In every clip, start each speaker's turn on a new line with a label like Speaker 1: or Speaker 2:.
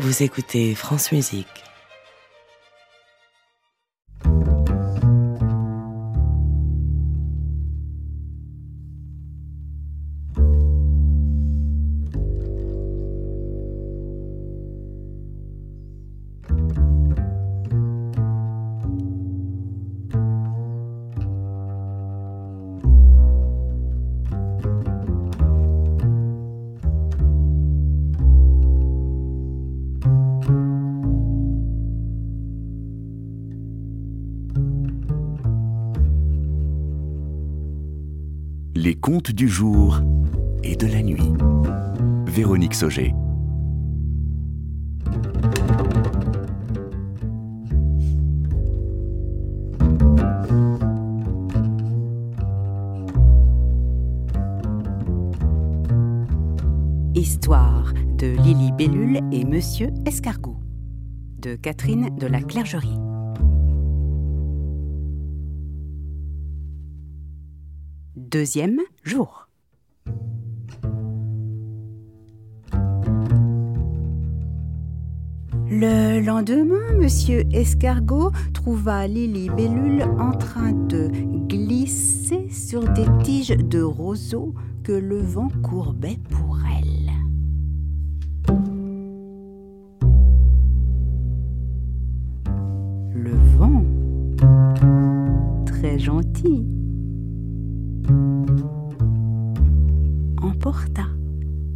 Speaker 1: Vous écoutez France Musique.
Speaker 2: Les contes du jour et de la nuit. Véronique Sauger.
Speaker 3: Histoire de Lily Bellule et Monsieur Escargot de Catherine de la Clergerie. Deuxième jour. Le lendemain, Monsieur Escargot trouva Lily Bellule en train de glisser sur des tiges de roseaux que le vent courbait pour elle. Le vent, très gentil,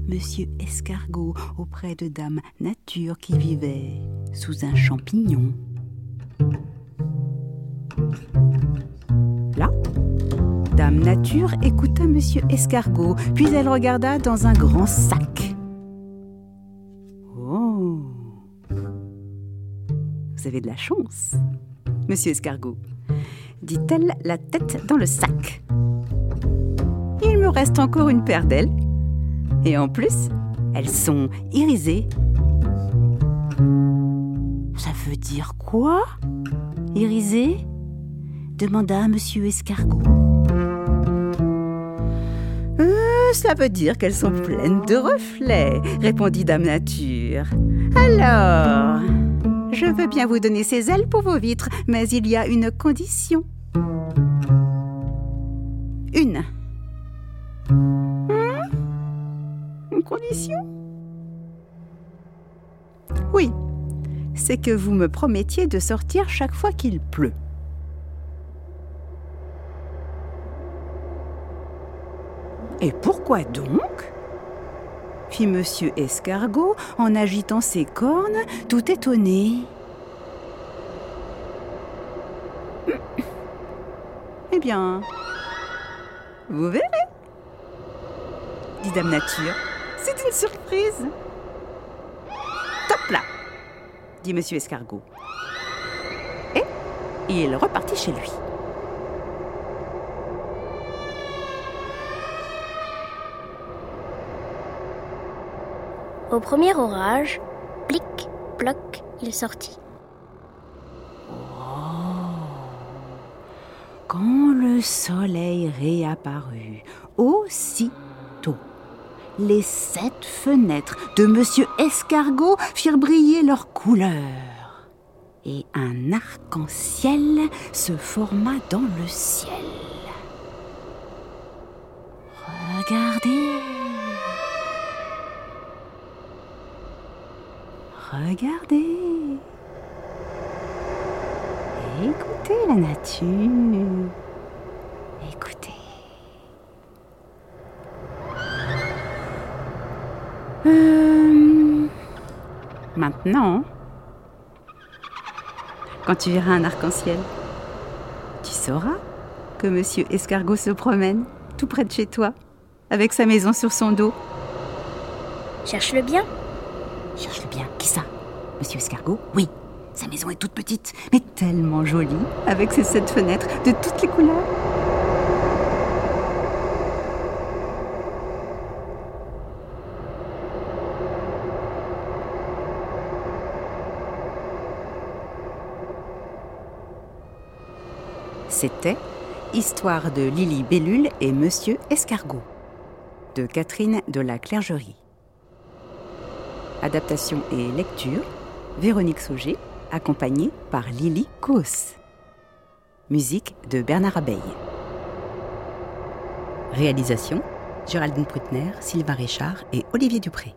Speaker 3: Monsieur Escargot auprès de Dame Nature qui vivait sous un champignon. Là, Dame Nature écouta Monsieur Escargot, puis elle regarda dans un grand sac. Oh Vous avez de la chance, Monsieur Escargot, dit-elle, la tête dans le sac. Il me reste encore une paire d'ailes. Et en plus, elles sont irisées. Ça veut dire quoi Irisées? Demanda Monsieur Escargot. Euh, ça veut dire qu'elles sont pleines de reflets, répondit Dame Nature. Alors, je veux bien vous donner ces ailes pour vos vitres, mais il y a une condition. Une. Oui, c'est que vous me promettiez de sortir chaque fois qu'il pleut. Et pourquoi donc? Fit Monsieur Escargot en agitant ses cornes, tout étonné. Eh bien, vous verrez, dit Dame Nature. C'est une surprise. Top là, dit Monsieur Escargot. Et il repartit chez lui.
Speaker 4: Au premier orage, plic, ploc, il sortit.
Speaker 3: Quand le soleil réapparut, aussitôt, les sept fenêtres de Monsieur Escargot firent briller leurs couleurs. Et un arc-en-ciel se forma dans le ciel. Regardez. Regardez. Écoutez la nature. Écoutez. Euh, Maintenant, quand tu verras un arc-en-ciel, tu sauras que Monsieur Escargot se promène tout près de chez toi, avec sa maison sur son dos.
Speaker 4: Cherche-le bien.
Speaker 3: Cherche-le bien. Qui ça? Monsieur Escargot? Oui. Sa maison est toute petite, mais tellement jolie, avec ses sept fenêtres de toutes les couleurs. C'était Histoire de Lily Bellule et Monsieur Escargot de Catherine de la Clergerie. Adaptation et lecture, Véronique Sauger, accompagnée par Lily Kos. Musique de Bernard Abeille. Réalisation, Géraldine Prutner, Sylvain Richard et Olivier Dupré.